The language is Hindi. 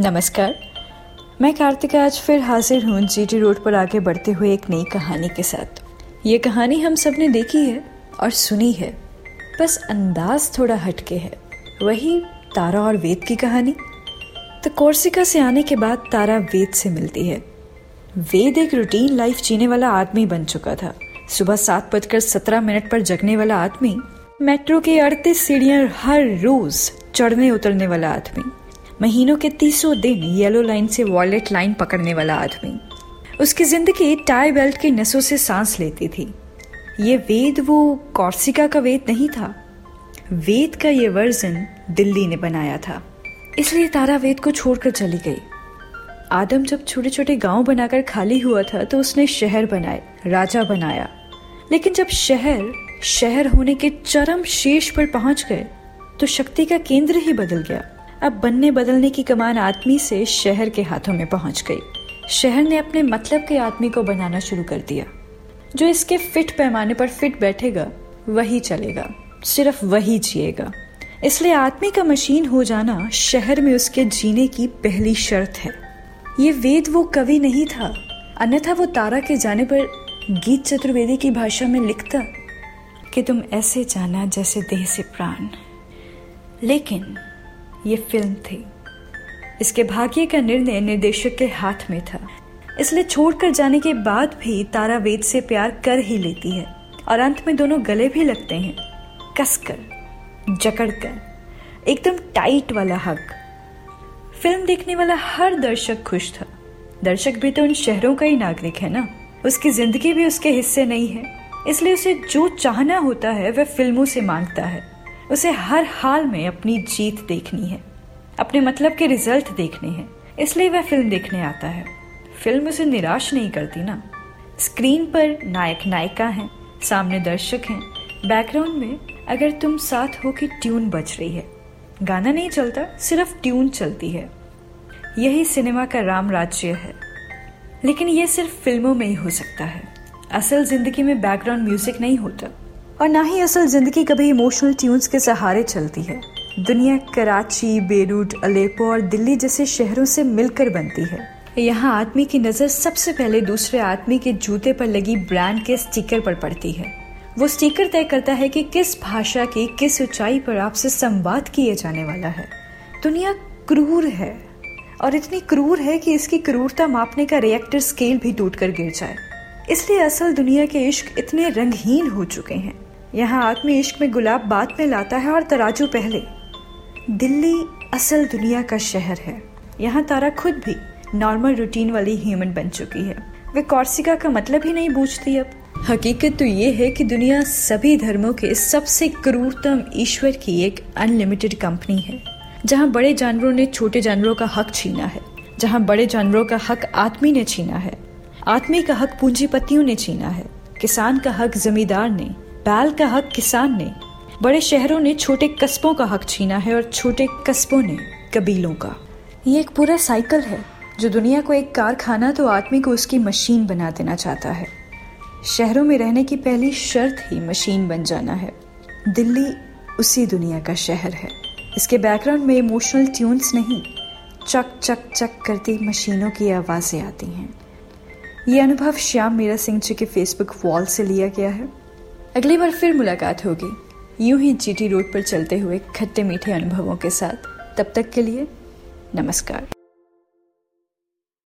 नमस्कार। मैं कार्तिका आज फिर हाजिर हूँ जीटी रोड पर आगे बढ़ते हुए एक नई कहानी के साथ। ये कहानी हम सबने देखी है और सुनी है। बस अंदाज थोड़ा हटके है। वही तारा और वेद की कहानी। तो कोर्सिका से आने के बाद तारा वेद से मिलती है। वेद एक रूटीन लाइफ जीने वाला आदमी बन चुका था। सुबह सात बजकर सत्रह मिनट पर जगने वाला आदमी मेट्रो के अड़तीस सीढ़ियाँ हर रोज चढ़ने उतरने वाला आदमी। महीनों के तीसों दिन येलो लाइन से वॉलेट लाइन पकड़ने वाला आदमी। उसकी ज़िंदगी टाई बेल्ट की नसों से सांस लेती थी। ये वेद वो कॉर्सिका का वेद नहीं था। वेद का ये वर्जन दिल्ली ने बनाया था। इसलिए तारा वेद को छोड़कर चली गई। आदम जब छोटे छोटे गाँव बनाकर खाली हुआ था तो उसने शहर बनाए, राजा बनाया। लेकिन जब शहर शहर होने के चरम शेष पर पहुँच गए तो शक्ति का केंद्र ही बदल गया। अब बनने बदलने की कमान आदमी से शहर के हाथों में पहुँच गई। शहर ने अपने मतलब के आदमी को बनाना शुरू कर दिया। जो इसके फिट पैमाने पर फिट बैठेगा, वही चलेगा। सिर्फ़ वही जिएगा। इसलिए आदमी का मशीन हो जाना शहर में उसके जीने की पहली शर्त है। ये वेद वो कवि नहीं था। अन्यथा वो तारा के जाने पर गीत चतुर्वेदी की भाषा में लिखता कि तुम ऐसे जाना जैसे देह से प्राण। लेकिन ये फ़िल्म थी। इसके भाग्य का निर्णय निर्देशक के हाथ में था। इसलिए छोड़कर जाने के बाद भी तारा वेद से प्यार कर ही लेती है और अंत में दोनों गले भी लगते हैं। कसकर, जकड़कर, एकदम टाइट वाला हक। फ़िल्म देखने वाला हर दर्शक खुश था। दर्शक भी तो उन शहरों का ही नागरिक है ना? उसकी ज़िंदगी भी उसके हिस्से नहीं है। इसलिए उसे जो चाहना होता है, वह फ़िल्मों से माँगता है। उसे हर हाल में अपनी जीत देखनी है, अपने मतलब के रिज़ल्ट देखने हैं। इसलिए वह फ़िल्म देखने आता है। फ़िल्म उसे निराश नहीं करती ना। स्क्रीन पर नायक नायिका हैं, सामने दर्शक हैं। बैकग्राउंड में अगर तुम साथ हो कि ट्यून बज रही है, गाना नहीं चलता, सिर्फ़ ट्यून चलती है। यही सिनेमा का राम राज्य है। लेकिन यह सिर्फ़ फ़िल्मों में ही हो सकता है। असल ज़िंदगी में बैकग्राउंड म्यूज़िक नहीं होता। और ना ही असल ज़िंदगी कभी इमोशनल ट्यून्स के सहारे चलती है। दुनिया कराची बेरूट अलेपो और दिल्ली जैसे शहरों से मिलकर बनती है। यहाँ आदमी की नज़र सबसे पहले दूसरे आदमी के जूते पर लगी ब्रांड के स्टिकर पर पड़ती है। वो स्टिकर तय करता है कि किस भाषा की, किस ऊंचाई पर आपसे संवाद किए जाने वाला है। दुनिया क्रूर है और इतनी क्रूर है कि इसकी क्रूरता मापने का रिएक्टर स्केल भी टूट कर गिर जाए। इसलिए असल दुनिया के इश्क इतने रंगहीन हो चुके हैं। यहाँ आदमी इश्क में गुलाब बाद में लाता है और तराजू पहले। दिल्ली असल दुनिया का शहर है। यहाँ तारा खुद भी नॉर्मल रूटीन वाली ह्यूमन बन चुकी है। वे कॉर्सिका का मतलब ही नहीं बूझती अब। हकीकत तो ये है कि दुनिया सभी धर्मों के सबसे क्रूरतम ईश्वर की एक अनलिमिटेड कंपनी है। जहाँ बड़े जानवरों ने छोटे जानवरों का हक छीना है। जहाँ बड़े जानवरों का हक आदमी ने छीना है। आदमी का हक पूंजीपतियों ने छीना है। किसान का हक जमींदार ने बैल का हक किसान ने, बड़े शहरों ने छोटे कस्बों का हक छीना है और छोटे कस्बों ने कबीलों का। ये एक पूरा साइकिल है, जो दुनिया को एक कारखाना तो आदमी को उसकी मशीन बना देना चाहता है। शहरों में रहने की पहली शर्त ही मशीन बन जाना है। दिल्ली उसी दुनिया का शहर है। इसके बैकग्राउंड में इमोशनल ट्यून्स नहीं, चक चक चक करती मशीनों की आवाज़ें आती हैं। ये अनुभव श्याम मीरा सिंह जी के फेसबुक वॉल से लिया गया है। अगली बार फिर मुलाकात होगी। यूँ ही जीटी रोड पर चलते हुए खट्टे मीठे अनुभवों के साथ। तब तक के लिए नमस्कार।